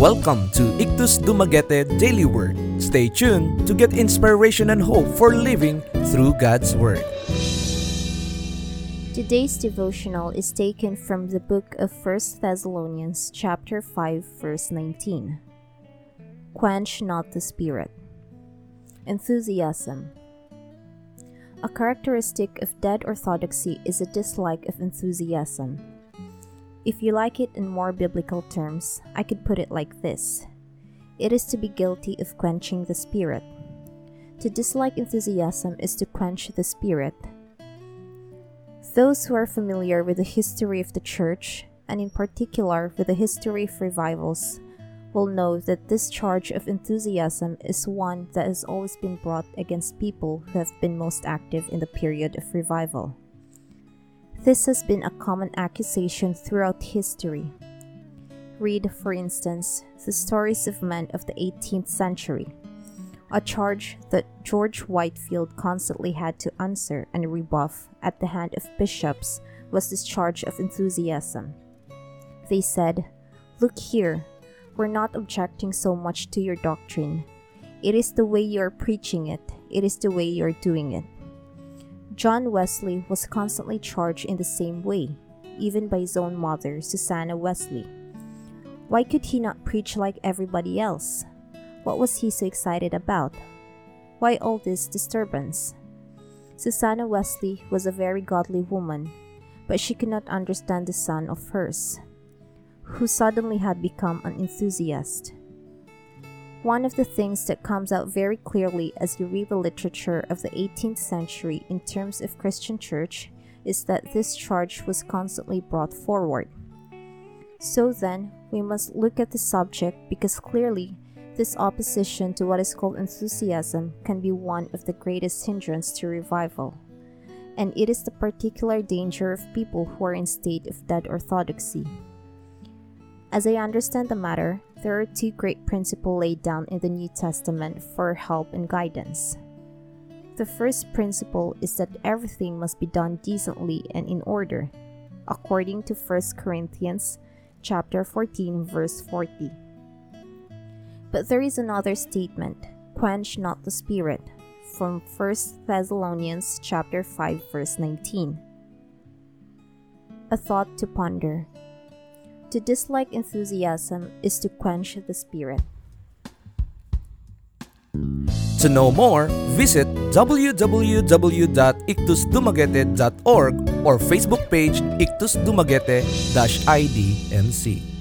Welcome to Ikthus Dumaguete Daily Word. Stay tuned to get inspiration and hope for living through God's Word. Today's devotional is taken from the book of 1 Thessalonians chapter 5 verse 19. Quench not the spirit. Enthusiasm. A characteristic of dead orthodoxy is a dislike of enthusiasm. If you like it in more biblical terms, I could put it like this It is to be guilty of quenching the spirit. To dislike enthusiasm is to quench the spirit. Those who are familiar with the history of the church, and in particular with the history of revivals, will know that this charge of enthusiasm is one that has always been brought against people who have been most active in the period of revival. This has been a common accusation throughout history. Read, for instance, the stories of men of the 18th century, a charge that George Whitefield constantly had to answer and rebuff at the hand of bishops was this charge of enthusiasm. They said, Look here, we're not objecting so much to your doctrine. It is the way you are preaching it, it is the way you are doing it. John Wesley was constantly charged in the same way, even by his own mother, Susanna Wesley. Why could he not preach like everybody else? What was he so excited about? Why all this disturbance? Susanna Wesley was a very godly woman, but she could not understand the son of hers, who suddenly had become an enthusiast. One of the things that comes out very clearly as you read the literature of the 18th century in terms of Christian church is that this charge was constantly brought forward. So then, we must look at the subject because clearly this opposition to what is called enthusiasm can be one of the greatest hindrance to revival. And it is the particular danger of people who are in state of dead orthodoxy. As I understand the matter, there are two great principles laid down in the New Testament for help and guidance. The first principle is that everything must be done decently and in order, according to 1 Corinthians chapter 14 verse 40. But there is another statement, quench not the spirit, from 1 Thessalonians chapter 5 verse 19. A thought to ponder. To dislike enthusiasm is to quench the spirit. To know more, visit www.ikthusdumaguete.org or Facebook page Ikthus Dumaguete-IDNC.